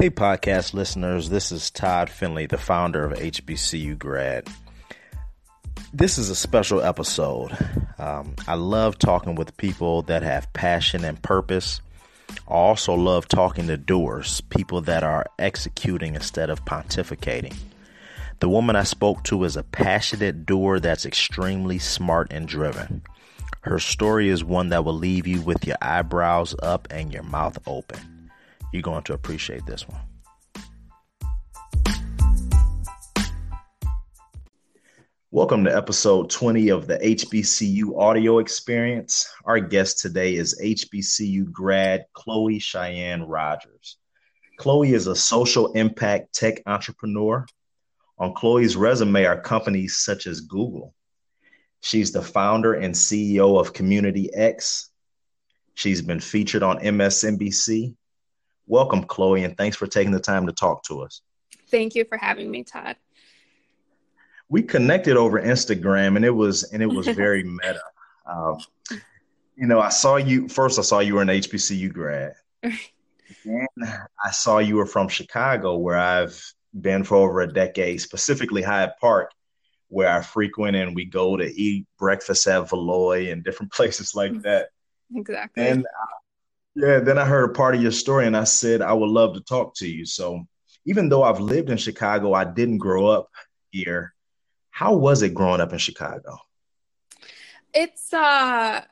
Hey, podcast listeners, this is Todd Finley, the founder of HBCU Grad. This is a special episode. Um, I love talking with people that have passion and purpose. I also love talking to doers, people that are executing instead of pontificating. The woman I spoke to is a passionate doer that's extremely smart and driven. Her story is one that will leave you with your eyebrows up and your mouth open. You're going to appreciate this one. Welcome to episode 20 of the HBCU audio experience. Our guest today is HBCU grad Chloe Cheyenne Rogers. Chloe is a social impact tech entrepreneur. On Chloe's resume are companies such as Google. She's the founder and CEO of Community X. She's been featured on MSNBC, Welcome, Chloe, and thanks for taking the time to talk to us. Thank you for having me, Todd. We connected over Instagram, and it was and it was very meta. Um, you know, I saw you first. I saw you were an HBCU grad. and I saw you were from Chicago, where I've been for over a decade, specifically Hyde Park, where I frequent and we go to eat breakfast at Valois and different places like that. Exactly. And yeah, then I heard a part of your story and I said, I would love to talk to you. So even though I've lived in Chicago, I didn't grow up here. How was it growing up in Chicago? It's uh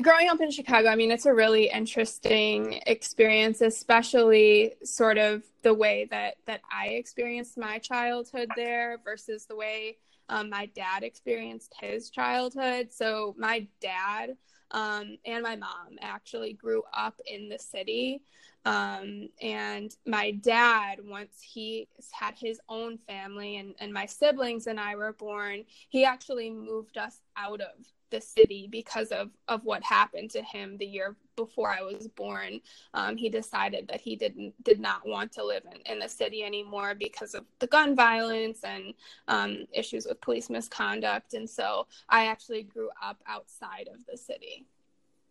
growing up in Chicago, I mean, it's a really interesting experience, especially sort of the way that that I experienced my childhood there versus the way um, my dad experienced his childhood. So my dad um, and my mom actually grew up in the city. Um, and my dad, once he had his own family and, and my siblings and I were born, he actually moved us out of the city because of of what happened to him the year before I was born. Um, he decided that he didn't did not want to live in, in the city anymore because of the gun violence and um, issues with police misconduct. And so I actually grew up outside of the city.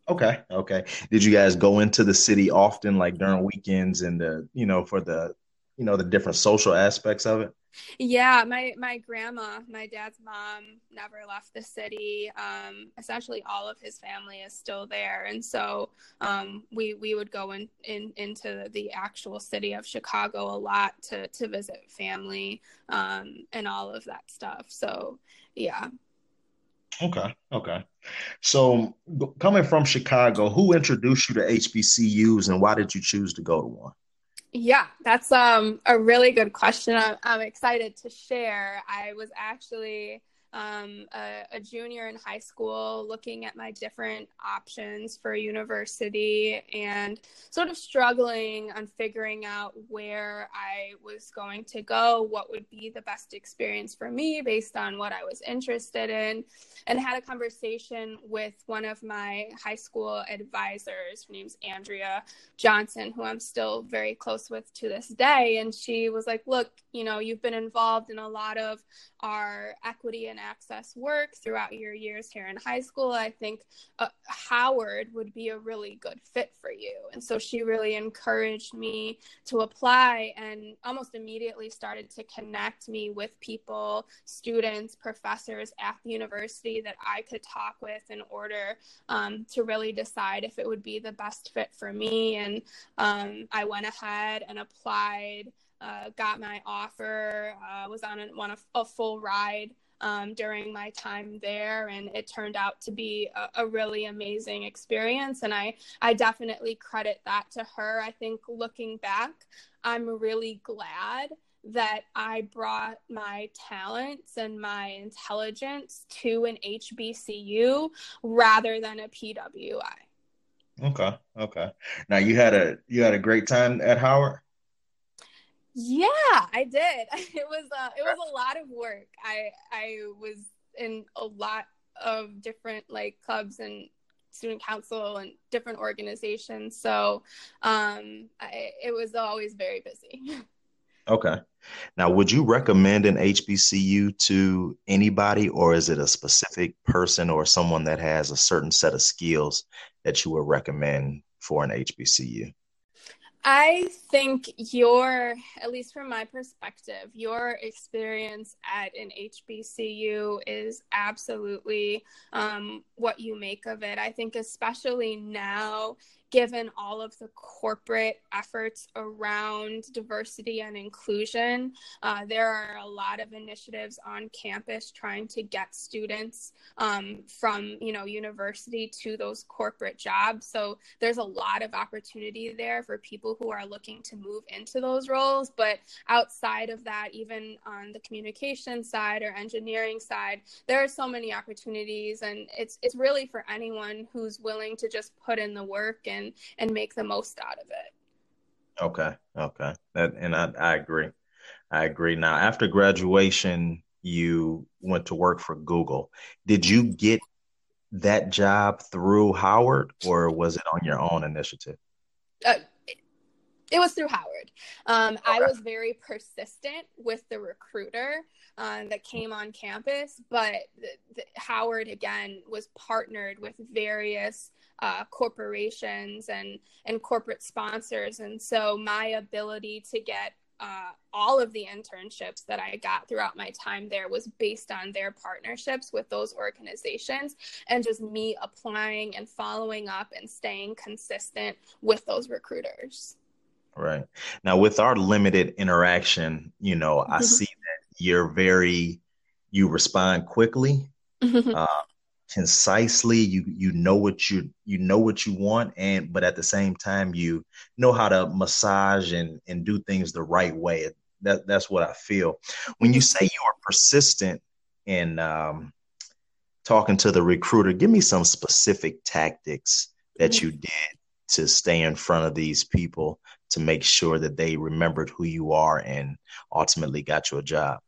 Okay, okay. Did you guys go into the city often, like during weekends and the you know for the you know the different social aspects of it? Yeah, my my grandma, my dad's mom, never left the city. Um, essentially, all of his family is still there, and so um, we we would go in, in into the actual city of Chicago a lot to to visit family um, and all of that stuff. So, yeah. Okay, okay. So, coming from Chicago, who introduced you to HBCUs, and why did you choose to go to one? Yeah, that's um, a really good question. I'm, I'm excited to share. I was actually um, a, a, junior in high school, looking at my different options for university and sort of struggling on figuring out where I was going to go, what would be the best experience for me based on what I was interested in, and had a conversation with one of my high school advisors. Her name's Andrea Johnson, who I'm still very close with to this day. And she was like, Look, you know, you've been involved in a lot of our equity and access work throughout your years here in high school, I think uh, Howard would be a really good fit for you. And so she really encouraged me to apply and almost immediately started to connect me with people, students, professors at the university that I could talk with in order um, to really decide if it would be the best fit for me. And um, I went ahead and applied uh, got my offer, uh, was on a, a full ride um, during my time there, and it turned out to be a, a, really amazing experience. And I, I definitely credit that to her. I think looking back, I'm really glad that I brought my talents and my intelligence to an HBCU rather than a PWI. Okay, okay. Now you had a you had a great time at Howard. Yeah, I did. It was uh, it was a lot of work. I I was in a lot of different like clubs and student council and different organizations. So um, I, it was always very busy. Okay. Now, would you recommend an HBCU to anybody, or is it a specific person or someone that has a certain set of skills that you would recommend for an HBCU? I think your, at least from my perspective, your experience at an HBCU is absolutely um, what you make of it. I think, especially now, given all of the corporate efforts around diversity and inclusion, uh, there are a lot of initiatives on campus trying to get students um, from you know university to those corporate jobs. So there's a lot of opportunity there for people who are looking to move into those roles. But outside of that, even on the communication side or engineering side, there are so many opportunities, and it's it's really for anyone who's willing to just put in the work and and and make the most out of it. Okay, okay, that, and I, I agree. I agree. Now, after graduation, you went to work for Google. Did you get that job through Howard, or was it on your own initiative? Uh, it was through Howard. Um, okay. I was very persistent with the recruiter uh, that came on campus, but the, the, Howard again was partnered with various uh, corporations and and corporate sponsors, and so my ability to get uh, all of the internships that I got throughout my time there was based on their partnerships with those organizations and just me applying and following up and staying consistent with those recruiters. Right. Now, with our limited interaction, you know, I mm-hmm. see that you're very, you respond quickly. Mm-hmm. Uh, concisely you you know what you you know what you want and but at the same time you know how to massage and and do things the right way that that's what i feel when you say you are persistent in um, talking to the recruiter give me some specific tactics that you did to stay in front of these people to make sure that they remembered who you are and ultimately got you a job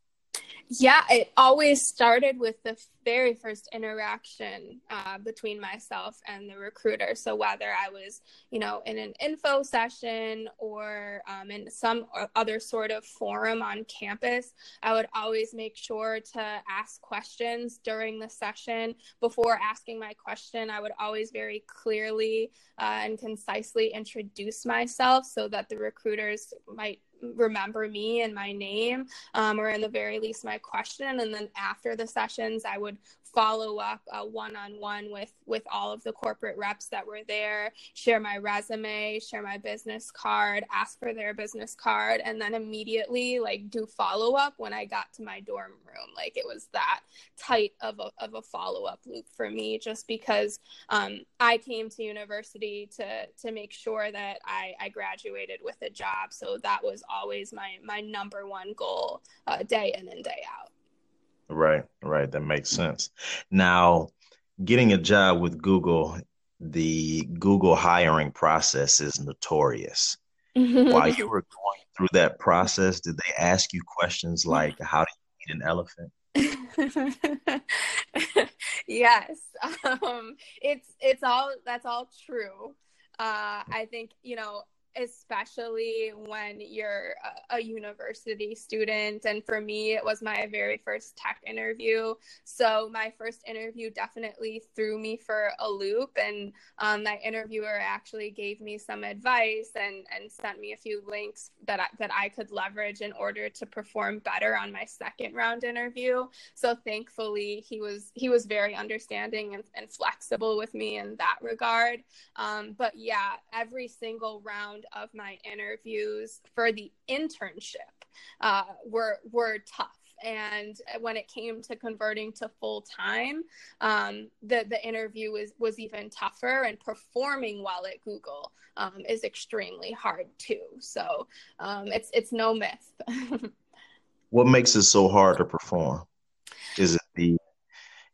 yeah, it always started with the very first interaction uh, between myself and the recruiter. So whether I was, you know, in an info session or um, in some other sort of forum on campus, I would always make sure to ask questions during the session. Before asking my question, I would always very clearly uh, and concisely introduce myself so that the recruiters might remember me and my name, um, or in the very least my question. And then after the sessions, I would follow up one on one with with all of the corporate reps that were there share my resume share my business card ask for their business card and then immediately like do follow up when i got to my dorm room. Like it was that tight of a, of a follow up loop for me just because um, i came to university to to make sure that i i graduated with a job. So that was always my my number one goal uh, day in and day out Right, right. That makes sense. Now, getting a job with Google, the Google hiring process is notorious. While you were going through that process, did they ask you questions like, How do you eat an elephant? yes um, it's it's all that's all true uh, i think you know especially when you're a, a, university student. And for me, it was my very first tech interview. So my first interview definitely threw me for a loop. And um, that interviewer actually gave me some advice and, and sent me a few links that I, that I could leverage in order to perform better on my second round interview. So thankfully, he was he was very understanding and, and flexible with me in that regard. Um, but yeah, every single round of my interviews for the internship uh, were were tough. And when it came to converting to full time, um, the the interview was was even tougher. And performing well at Google um, is extremely hard too. So um, it's it's no myth. what makes it so hard to perform? Is it the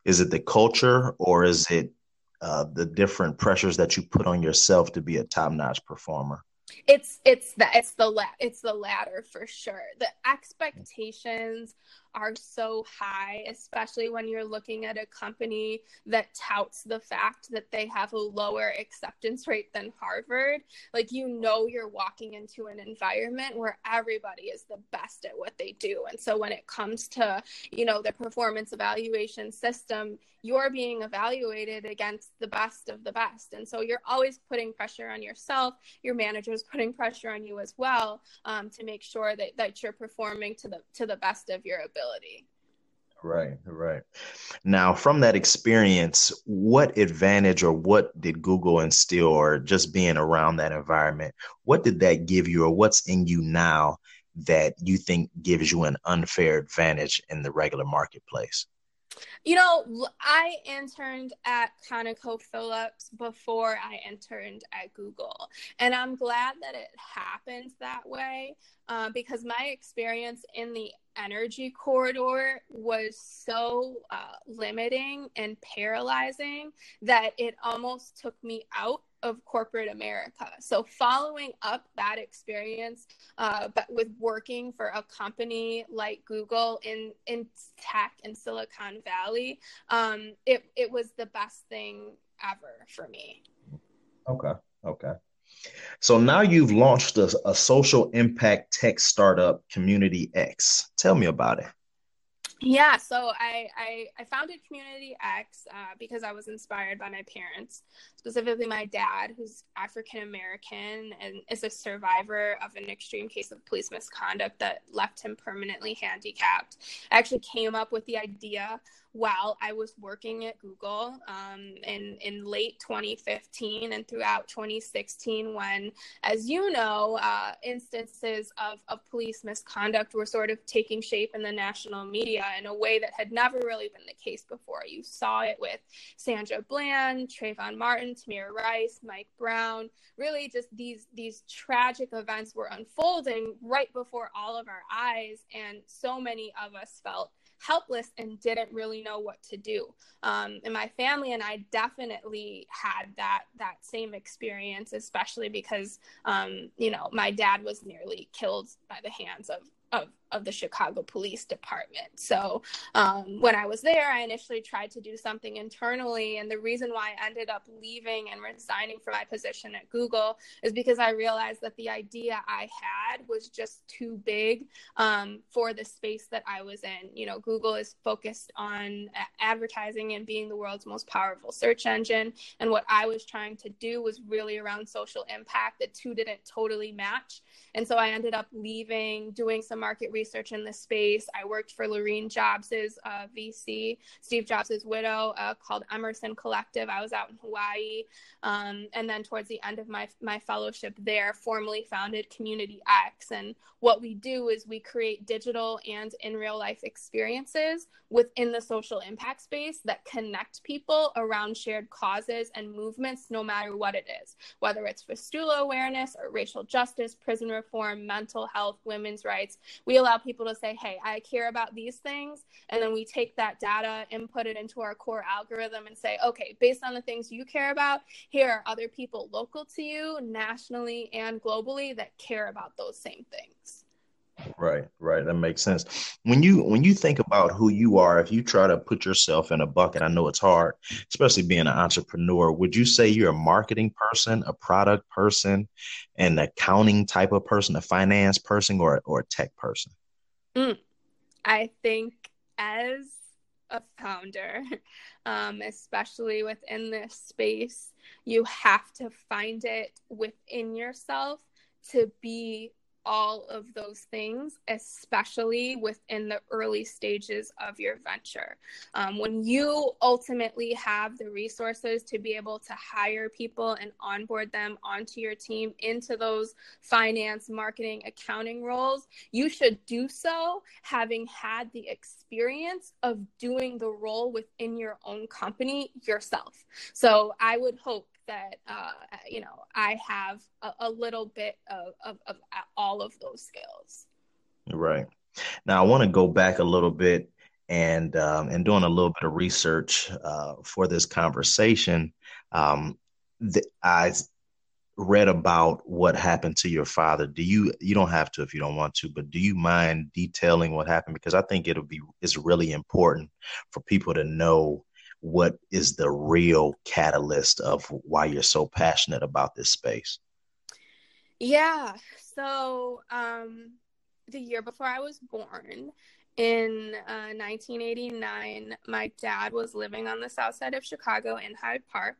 is it the culture or is it uh, the different pressures that you put on yourself to be a top notch performer? It's it's the it's the la- it's the latter for sure. The expectations are so high, especially when you're looking at a company that touts the fact that they have a lower acceptance rate than Harvard. Like, you know, you're walking into an environment where everybody is the best at what they do. And so when it comes to, you know, the performance evaluation system, you're being evaluated against the best of the best. And so you're always putting pressure on yourself. Your manager is putting pressure on you as well um, to make sure that, that you're performing to the to the best of your ability. Right, right. Now, from that experience, what advantage or what did Google instill, or just being around that environment, what did that give you, or what's in you now that you think gives you an unfair advantage in the regular marketplace? You know, I interned at ConocoPhillips before I interned at Google. And I'm glad that it happened that way uh, because my experience in the energy corridor was so uh, limiting and paralyzing that it almost took me out of corporate America. So, following up that experience, uh, but with working for a company like Google in in tech in Silicon Valley, um, it it was the best thing ever for me. Okay. Okay. So now you've launched a, a social impact tech startup, Community X. Tell me about it. Yeah, so I, I, I founded Community X uh, because I was inspired by my parents, specifically my dad, who's African American and is a survivor of an extreme case of police misconduct that left him permanently handicapped. I actually came up with the idea while I was working at Google um, in, in late 2015 and throughout 2016, when, as you know, uh, instances of, of police misconduct were sort of taking shape in the national media in a way that had never really been the case before. You saw it with Sandra Bland, Trayvon Martin, Tamir Rice, Mike Brown. Really, just these these tragic events were unfolding right before all of our eyes, and so many of us felt helpless and didn't really know what to do. Um, and my family and I definitely had that that same experience, especially because um, you know my dad was nearly killed by the hands of of of the Chicago Police Department. So um, when I was there, I initially tried to do something internally. And the reason why I ended up leaving and resigning from my position at Google is because I realized that the idea I had was just too big um, for the space that I was in. You know, Google is focused on advertising and being the world's most powerful search engine. And what I was trying to do was really around social impact. The two didn't totally match. And so I ended up leaving, doing some market research research in the space. I worked for Laurene Jobs's uh, VC, Steve Jobs's widow, uh, called Emerson Collective. I was out in Hawaii, um, and then towards the end of my my fellowship there, formally founded Community X. And what we do is we create digital and in real life experiences within the social impact space that connect people around shared causes and movements, no matter what it is, whether it's fistula awareness or racial justice, prison reform, mental health, women's rights. We allow people to say, hey, I care about these things. And then we take that data, and put it into our core algorithm, and say, okay, based on the things you care about, here are other people local to you, nationally and globally, that care about those same things. Right, right. That makes sense. When you when you think about who you are, if you try to put yourself in a bucket, I know it's hard, especially being an entrepreneur. Would you say you're a marketing person, a product person, an accounting type of person, a finance person, or or a tech person? Mm, I think as a founder, um, especially within this space, you have to find it within yourself to be all of those things, especially within the early stages of your venture. Um, when you ultimately have the resources to be able to hire people and onboard them onto your team into those finance, marketing, accounting roles, you should do so having had the experience of doing the role within your own company yourself. So I would hope that uh, you know I have a, a little bit of, of, of, all of those skills. Right. Now I want to go back a little bit and um, and doing a little bit of research uh, for this conversation. Um, the, I read about what happened to your father, do you you don't have to if you don't want to, but do you mind detailing what happened? Because I think it'll be it's really important for people to know what is the real catalyst of why you're so passionate about this space. Yeah. So um the year before I was born, in uh, 1989, my dad was living on the south side of Chicago in Hyde Park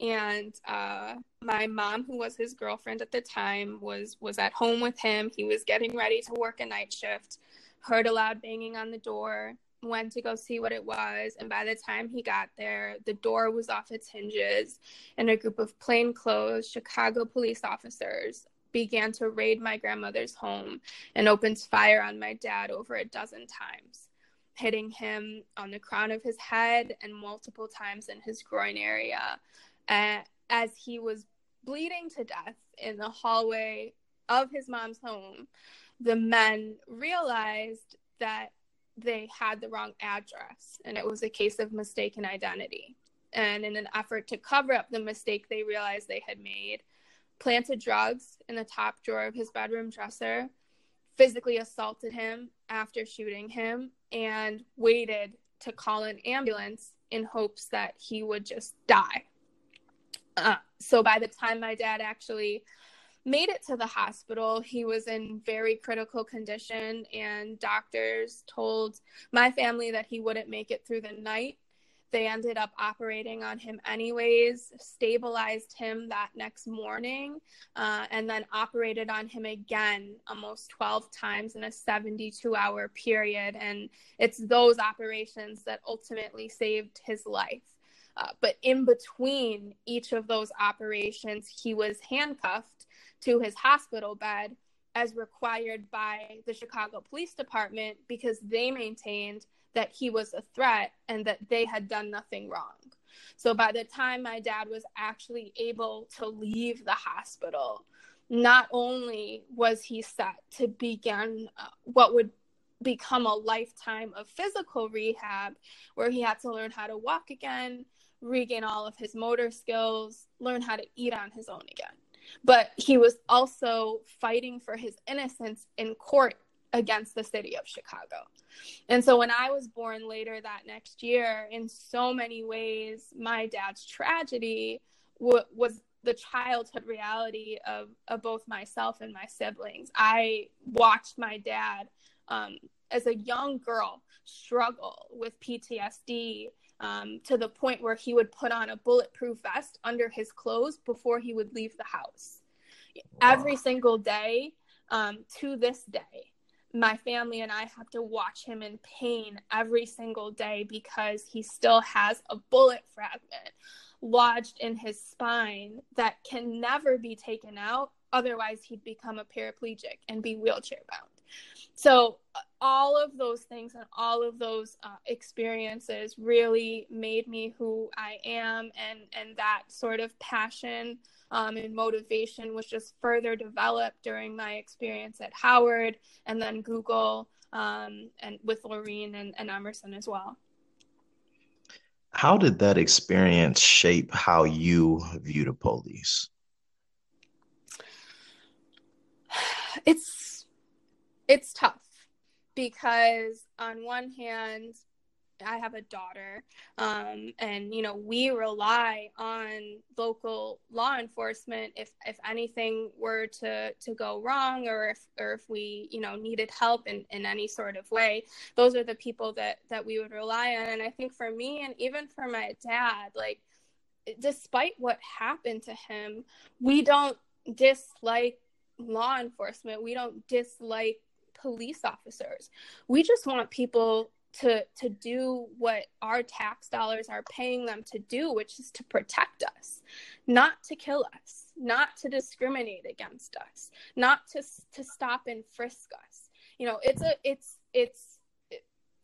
and uh, my mom who was his girlfriend at the time was was at home with him he was getting ready to work a night shift heard a loud banging on the door went to go see what it was and by the time he got there the door was off its hinges and a group of plainclothes chicago police officers began to raid my grandmother's home and opened fire on my dad over a dozen times hitting him on the crown of his head and multiple times in his groin area uh, as he was bleeding to death in the hallway of his mom's home, the men realized that they had the wrong address and it was a case of mistaken identity. And in an effort to cover up the mistake they realized they had made, planted drugs in the top drawer of his bedroom dresser, physically assaulted him after shooting him, and waited to call an ambulance in hopes that he would just die. Uh, so by the time my dad actually made it to the hospital, he was in very critical condition, and doctors told my family that he wouldn't make it through the night. They ended up operating on him anyways, stabilized him that next morning, uh, and then operated on him again almost 12 times in a 72 hour period. And it's those operations that ultimately saved his life. Uh, but in between each of those operations, he was handcuffed to his hospital bed as required by the Chicago Police Department because they maintained that he was a threat and that they had done nothing wrong. So by the time my dad was actually able to leave the hospital, not only was he set to begin uh, what would become a lifetime of physical rehab where he had to learn how to walk again, regain all of his motor skills, learn how to eat on his own again. But he was also fighting for his innocence in court against the city of Chicago. And so when I was born later that next year, in so many ways, my dad's tragedy w- was the childhood reality of, of both myself and my siblings. I watched my dad um, as a young girl struggle with PTSD um, to the point where he would put on a bulletproof vest under his clothes before he would leave the house. Wow. Every single day um, to this day, my family and I have to watch him in pain every single day because he still has a bullet fragment lodged in his spine that can never be taken out. Otherwise, he'd become a paraplegic and be wheelchair bound. So, all of those things and all of those uh, experiences really made me who I am, and and that sort of passion um, and motivation was just further developed during my experience at Howard and then Google um, and with Laurene and, and Emerson as well. How did that experience shape how you view the police? It's it's tough because on one hand I have a daughter, um, and you know we rely on local law enforcement if if anything were to to go wrong, or if or if we you know needed help in in any sort of way. Those are the people that that we would rely on, and I think for me and even for my dad, like despite what happened to him, we don't dislike law enforcement. We don't dislike police officers. We just want people to to do what our tax dollars are paying them to do, which is to protect us, not to kill us, not to discriminate against us, not to to stop and frisk us. You know, it's a it's it's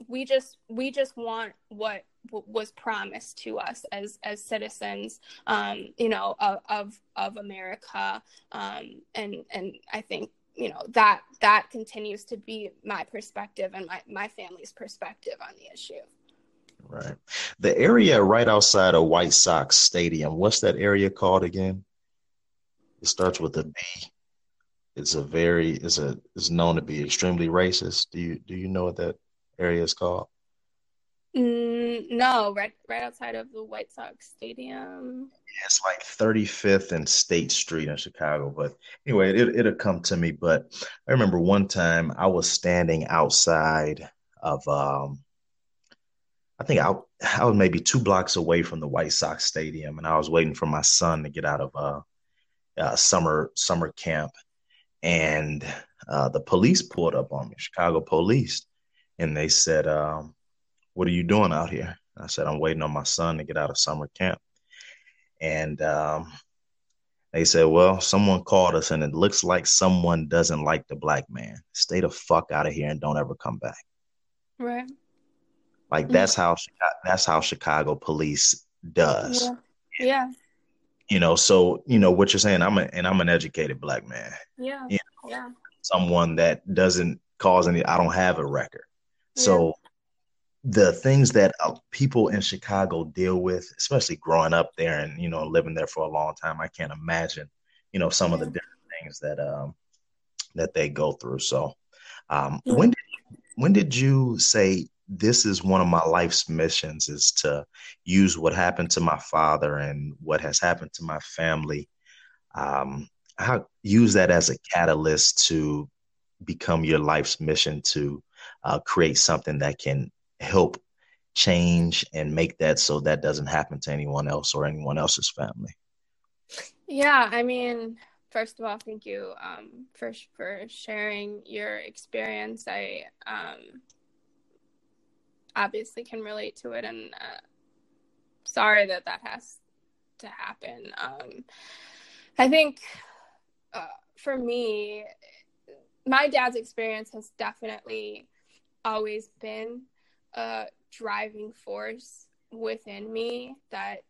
we just we just want what was promised to us as as citizens um you know of of, of america um and and i think you know that that continues to be my perspective and my, my family's perspective on the issue right the area right outside of white sox stadium what's that area called again It starts with a B. It's a very it's a it's known to be extremely racist. Do you do you know what that area is called? Mm, no, right right outside of the White Sox Stadium. It's like 35th and State Street in Chicago. But anyway, it, it'll come to me. But I remember one time I was standing outside of, um, I think I, I was maybe two blocks away from the White Sox Stadium, and I was waiting for my son to get out of uh, uh, summer summer camp, and uh, the police pulled up on me, Chicago police, and they said, um, "What are you doing out here?" I said, "I'm waiting on my son to get out of summer camp." And um, they said, "Well, someone called us, and it looks like someone doesn't like the black man. Stay the fuck out of here and don't ever come back." Right. Like mm-hmm. that's how that's how Chicago police does. Yeah. yeah. You know, so you know what you're saying. I'm a, and I'm an educated black man. Yeah. You know, yeah. Someone that doesn't cause any. I don't have a record. So the things that uh, people in Chicago deal with, especially growing up there and you know living there for a long time, I can't imagine, you know, some yeah. of the different things that um that they go through. So, um, yeah. when did when did you say this is one of my life's missions is to use what happened to my father and what has happened to my family, um, how use that as a catalyst to become your life's mission to uh, create something that can help change and make that so that doesn't happen to anyone else or anyone else's family. Yeah i mean first of all thank you um, for for sharing your experience. I um, obviously can relate to it and uh, sorry that that has to happen. Um, i think uh, for me my dad's experience has definitely always been a driving force within me that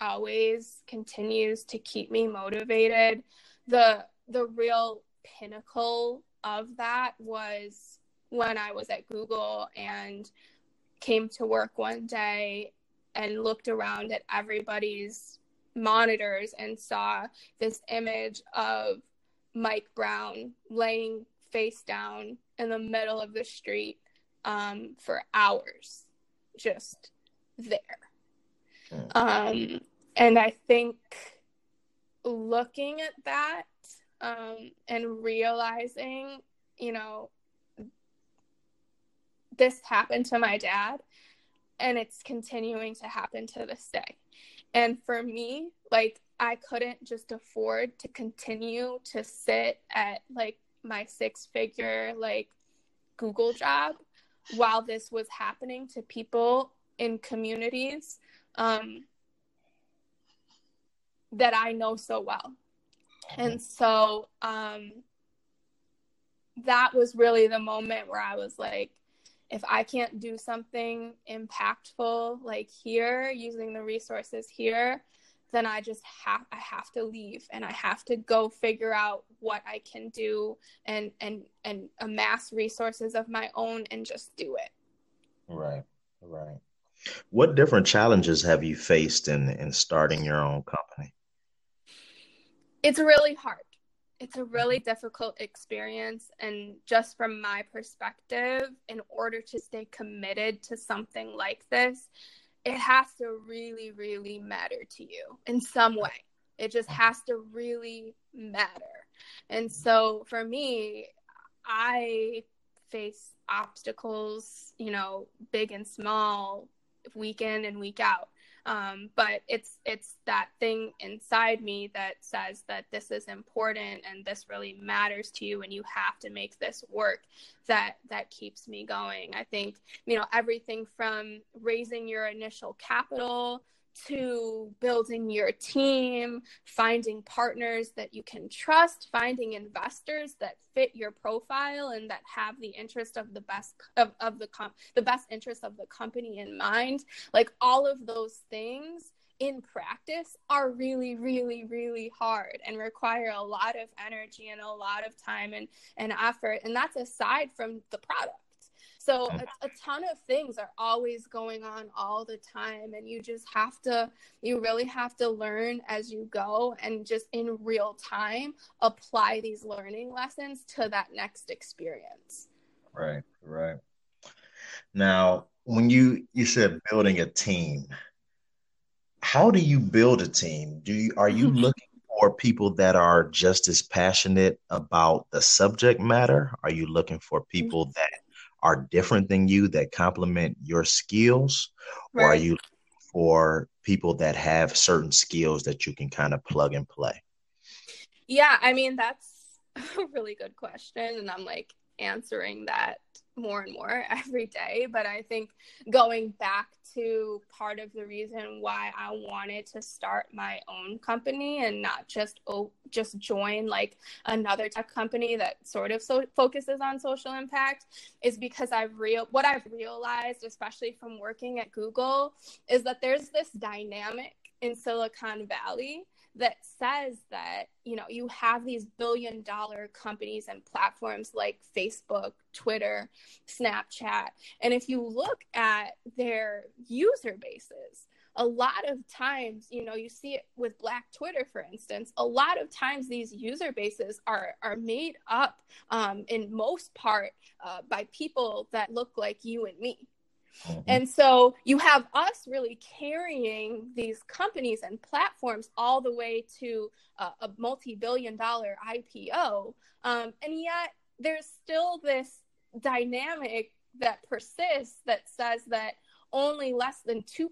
always continues to keep me motivated. The the real pinnacle of that was when I was at Google and came to work one day and looked around at everybody's monitors and saw this image of Mike Brown laying face down in the middle of the street um, for hours, just there. Um, and I think looking at that um, and realizing, you know, this happened to my dad and it's continuing to happen to this day. And for me, like, I couldn't just afford to continue to sit at like my six figure, like, Google job while this was happening to people in communities um, that I know so well. And so um, that was really the moment where I was like, if I can't do something impactful like here, using the resources here, then I just have I have to leave and I have to go figure out what I can do and and and amass resources of my own and just do it. Right. Right. What different challenges have you faced in in starting your own company? It's really hard. It's a really difficult experience and just from my perspective in order to stay committed to something like this, it has to really, really matter to you in some way. It just has to really matter. And so for me, I face obstacles, you know, big and small, week in and week out. Um, but it's it's that thing inside me that says that this is important and this really matters to you and you have to make this work that that keeps me going. I think you know everything from raising your initial capital to building your team, finding partners that you can trust, finding investors that fit your profile and that have the interest of the best of, of the com- the best interest of the company in mind. Like all of those things in practice are really really really hard and require a lot of energy and a lot of time and, and effort and that's aside from the product So a, a, ton of things are always going on all the time. And you just have to, you really have to learn as you go and just in real time apply these learning lessons to that next experience. Right, right. Now, when you you said building a team, how do you build a team? Do you are you looking for people that are just as passionate about the subject matter? Are you looking for people mm-hmm. that are different than you that complement your skills? Right. Or are you for people that have certain skills that you can kind of plug and play? Yeah, I mean, that's a really good question. And I'm like answering that more and more every day. But I think going back to part of the reason why I wanted to start my own company and not just oh, just join like another tech company that sort of so focuses on social impact is because I've real what I've realized, especially from working at Google, is that there's this dynamic in Silicon Valley that says that you know you have these billion dollar companies and platforms like Facebook, Twitter, Snapchat, and if you look at their user bases, a lot of times, you know, you see it with Black Twitter, for instance. A lot of times, these user bases are are made up, um, in most part, uh, by people that look like you and me. Mm-hmm. And so you have us really carrying these companies and platforms all the way to uh, a multi billion dollar IPO. Um, and yet there's still this dynamic that persists that says that only less than 2%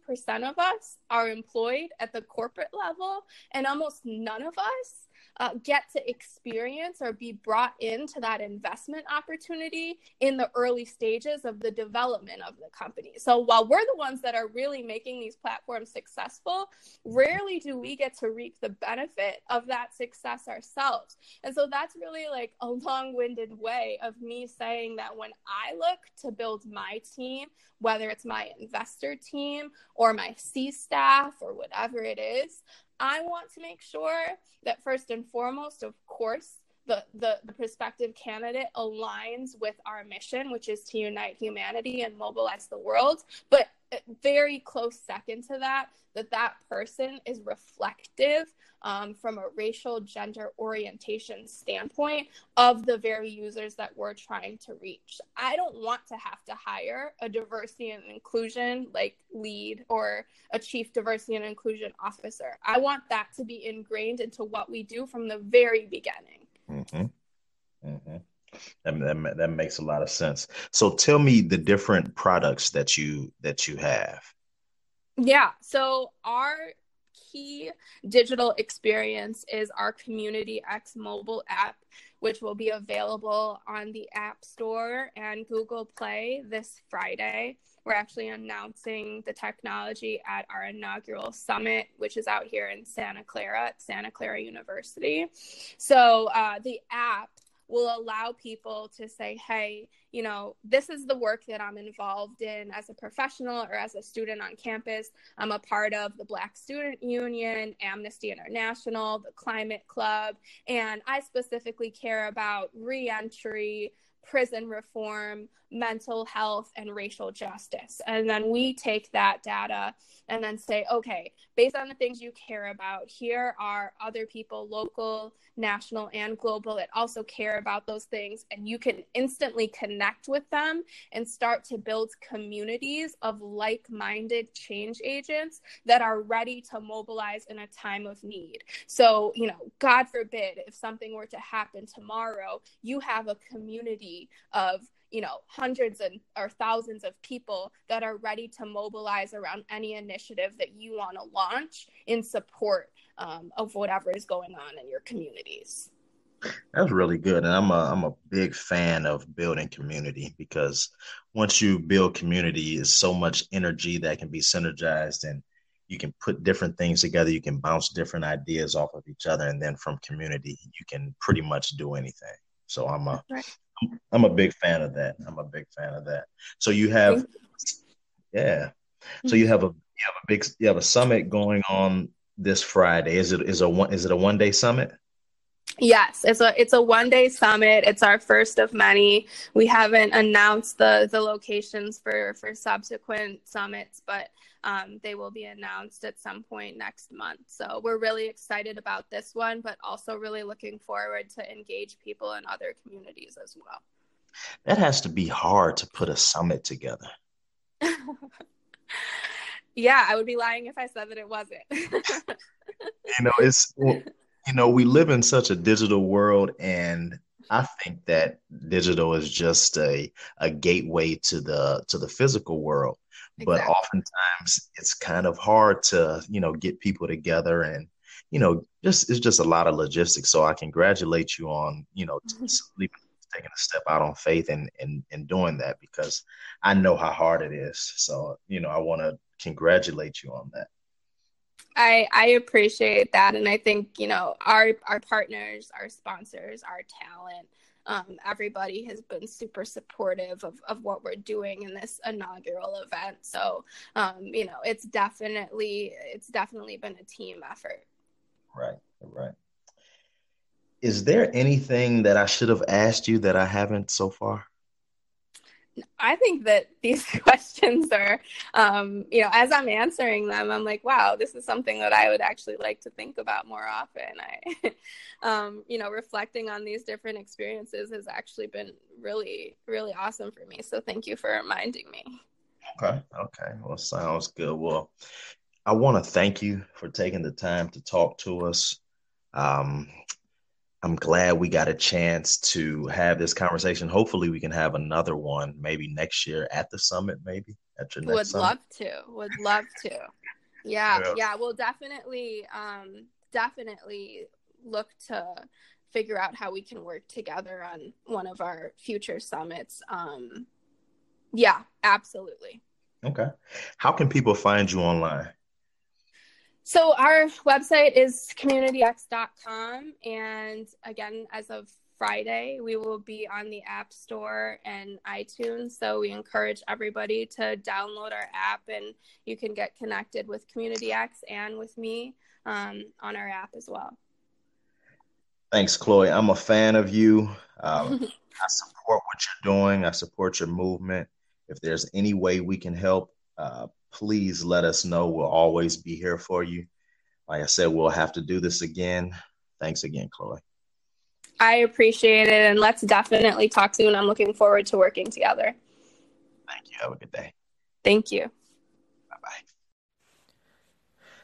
of us are employed at the corporate level, and almost none of us uh, get to experience or be brought into that investment opportunity in the early stages of the development of the company. So while we're the ones that are really making these platforms successful, rarely do we get to reap the benefit of that success ourselves. And so that's really like a long winded way of me saying that when I look to build my team, whether it's my investor team or my C staff or whatever it is, I want to make sure that first and foremost, of course, the, the, the prospective candidate aligns with our mission, which is to unite humanity and mobilize the world. But very close second to that, that that person is reflective um, from a racial gender orientation standpoint of the very users that we're trying to reach. I don't want to have to hire a diversity and inclusion like lead or a chief diversity and inclusion officer. I want that to be ingrained into what we do from the very beginning. Mm-hmm. Mm-hmm. That, that, that makes a lot of sense. So tell me the different products that you that you have. Yeah. So our key digital experience is our Community X mobile app, which will be available on the App Store and Google Play this Friday. We're actually announcing the technology at our inaugural summit, which is out here in Santa Clara at Santa Clara University. So uh, the app will allow people to say, hey, you know, this is the work that I'm involved in as a professional or as a student on campus. I'm a part of the Black Student Union, Amnesty International, the Climate Club, and I specifically care about reentry prison reform, mental health, and racial justice. And then we take that data and then say, okay, based on the things you care about, here are other people, local, national, and global, that also care about those things. And you can instantly connect with them and start to build communities of like minded change agents that are ready to mobilize in a time of need. So, you know, God forbid, if something were to happen tomorrow, you have a community of you know hundreds and or thousands of people that are ready to mobilize around any initiative that you want to launch in support um, of whatever is going on in your communities that's really good and i'm a i'm a big fan of building community because once you build community is so much energy that can be synergized and you can put different things together you can bounce different ideas off of each other and then from community you can pretty much do anything so i'm a right. I'm a big fan of that. I'm a big fan of that. So you have, yeah. So mm-hmm. you have a you have a big you have a summit going on this Friday. Is it is a one is it a one day summit? Yes, it's a it's a one day summit. It's our first of many. We haven't announced the the locations for for subsequent summits, but um, they will be announced at some point next month. So we're really excited about this one, but also really looking forward to engage people in other communities as well. That has to be hard to put a summit together. yeah, I would be lying if I said that it wasn't. you know, it's you know, we live in such a digital world and I think that digital is just a a gateway to the to the physical world. Exactly. But oftentimes it's kind of hard to, you know, get people together and you know, just it's just a lot of logistics. So I congratulate you on, you know, mm-hmm. taking a step out on faith and and and doing that because I know how hard it is. So, you know, I want to congratulate you on that. I I appreciate that, and I think you know our our partners, our sponsors, our talent, um, everybody has been super supportive of of what we're doing in this inaugural event. So um, you know, it's definitely it's definitely been a team effort. Right, right. Is there anything that I should have asked you that I haven't so far? I think that these questions are, um, you know, as I'm answering them, I'm like, wow, this is something that I would actually like to think about more often. I, um, you know, reflecting on these different experiences has actually been really, really awesome for me. So thank you for reminding me. Okay. Okay. Well, sounds good. Well, I want to thank you for taking the time to talk to us. Um, I'm glad we got a chance to have this conversation. Hopefully, we can have another one maybe next year at the summit, maybe at your next Would summit. love to. Would love to. Yeah, yeah, yeah. We'll definitely, um, definitely look to figure out how we can work together on one of our future summits. Um, yeah, absolutely. Okay. How can people find you online? So our website is communityx.com. And again, as of Friday, we will be on the App Store and iTunes. So we encourage everybody to download our app and you can get connected with CommunityX and with me um, on our app as well. Thanks, Chloe. I'm a fan of you. Um, I support what you're doing, I support your movement. If there's any way we can help, uh, please let us know. We'll always be here for you. Like I said, we'll have to do this again. Thanks again, Chloe. I appreciate it. And let's definitely talk soon. I'm looking forward to working together. Thank you. Have a good day. Thank you. Bye bye.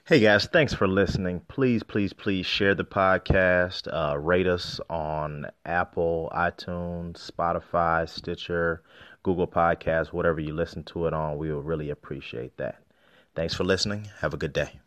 Hey guys, thanks for listening. Please, please, please share the podcast. Uh, rate us on Apple, iTunes, Spotify, Stitcher. Google Podcasts, whatever you listen to it on. We will really appreciate that. Thanks for listening. Have a good day.